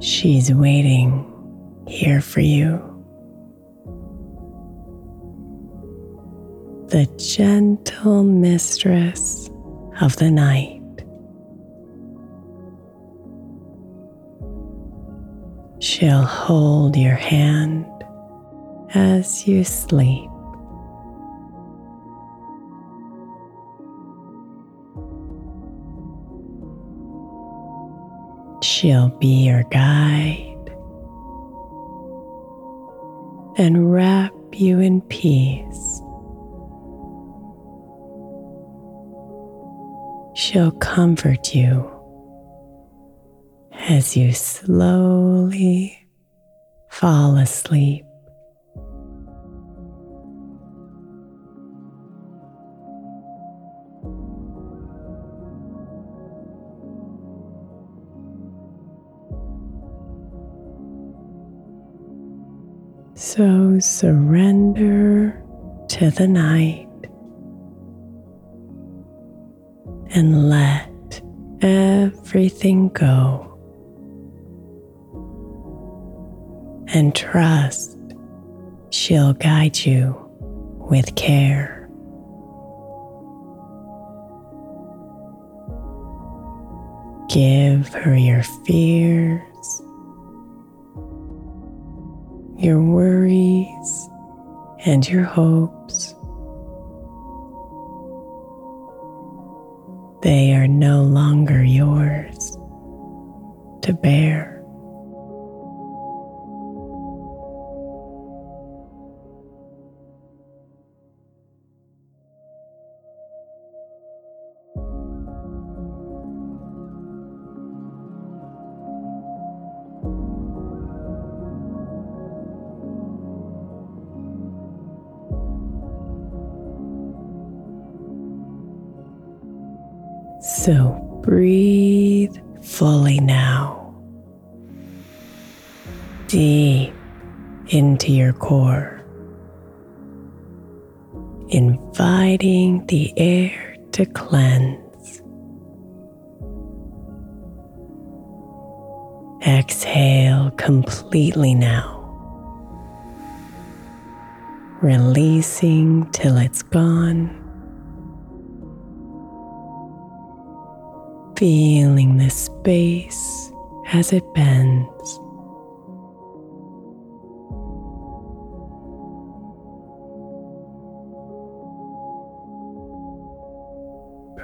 She's waiting here for you. The gentle mistress of the night. She'll hold your hand as you sleep. She'll be your guide and wrap you in peace. She'll comfort you as you slowly fall asleep. So surrender to the night and let everything go and trust she'll guide you with care. Give her your fears, your worries, and your hopes. They are no longer yours to bear. Exhale completely now. Releasing till it's gone. feeling the space as it bends.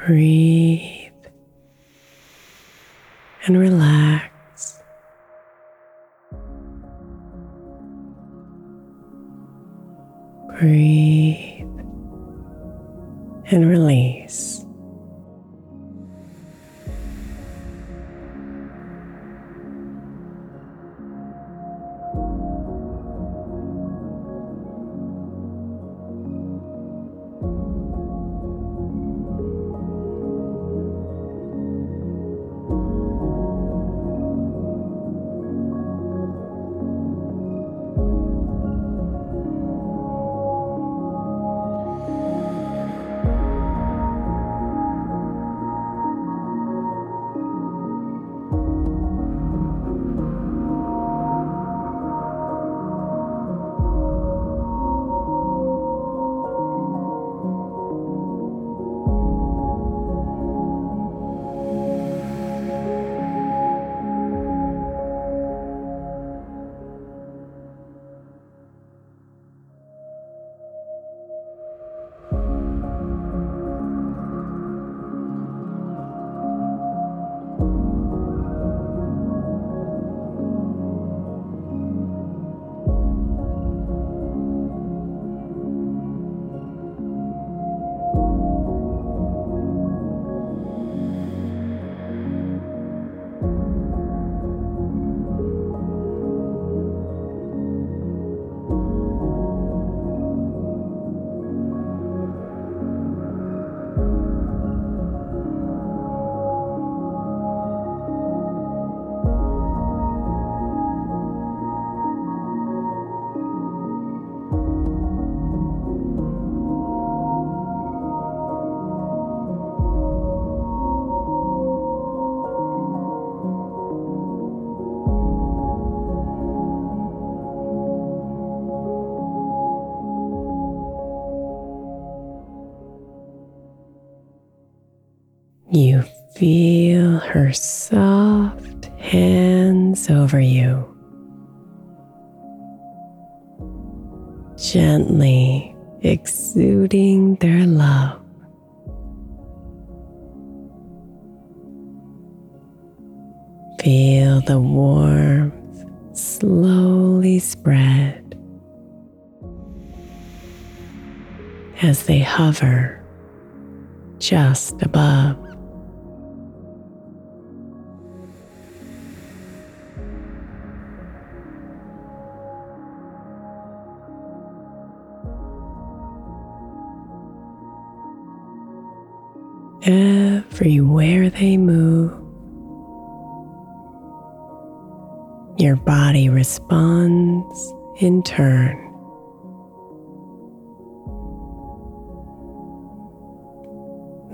Breathe and relax. Breathe and release. You feel her soft hands over you, gently exuding their love. Feel the warmth slowly spread as they hover just above. Everywhere they move, your body responds in turn.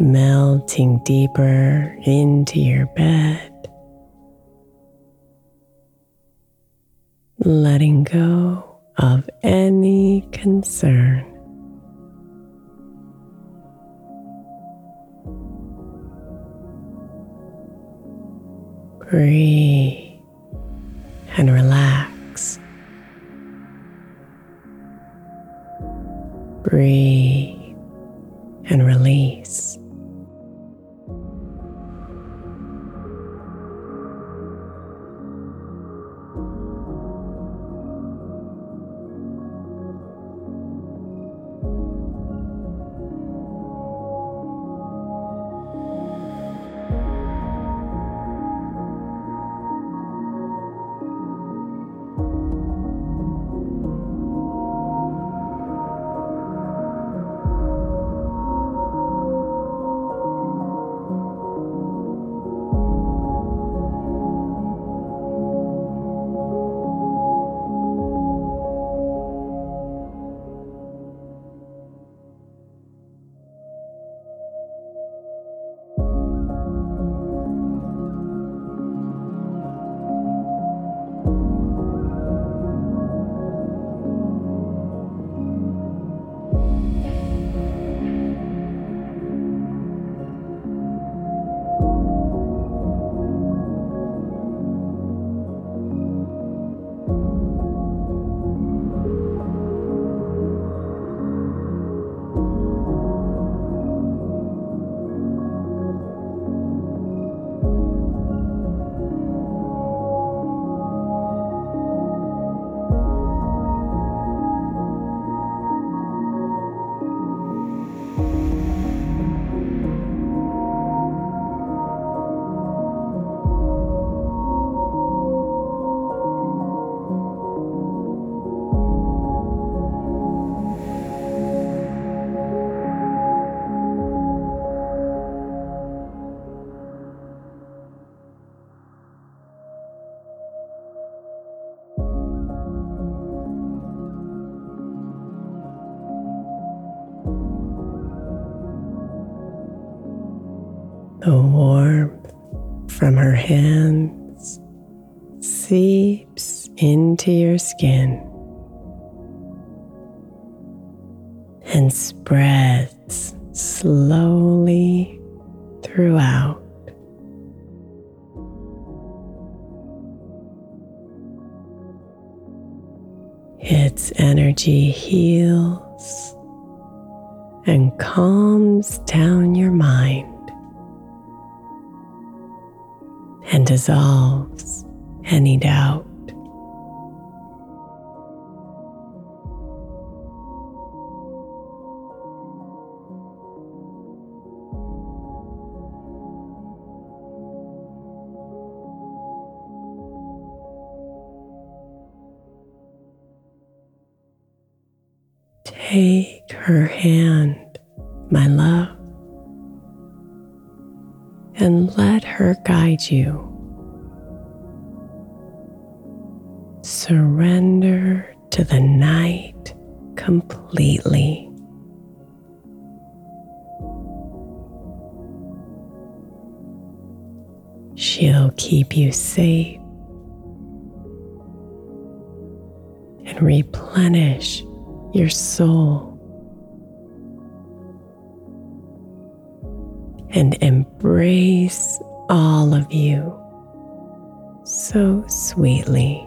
melting deeper into your bed, letting go of any concern. Breathe and relax. From her hands seeps into your skin and spreads slowly throughout. Its energy heals and calms down your mind. And dissolves any doubt. Take her hand, my love and let her guide you. Surrender to the night completely. She'll keep you safe and replenish your soul. And embrace all of you so sweetly.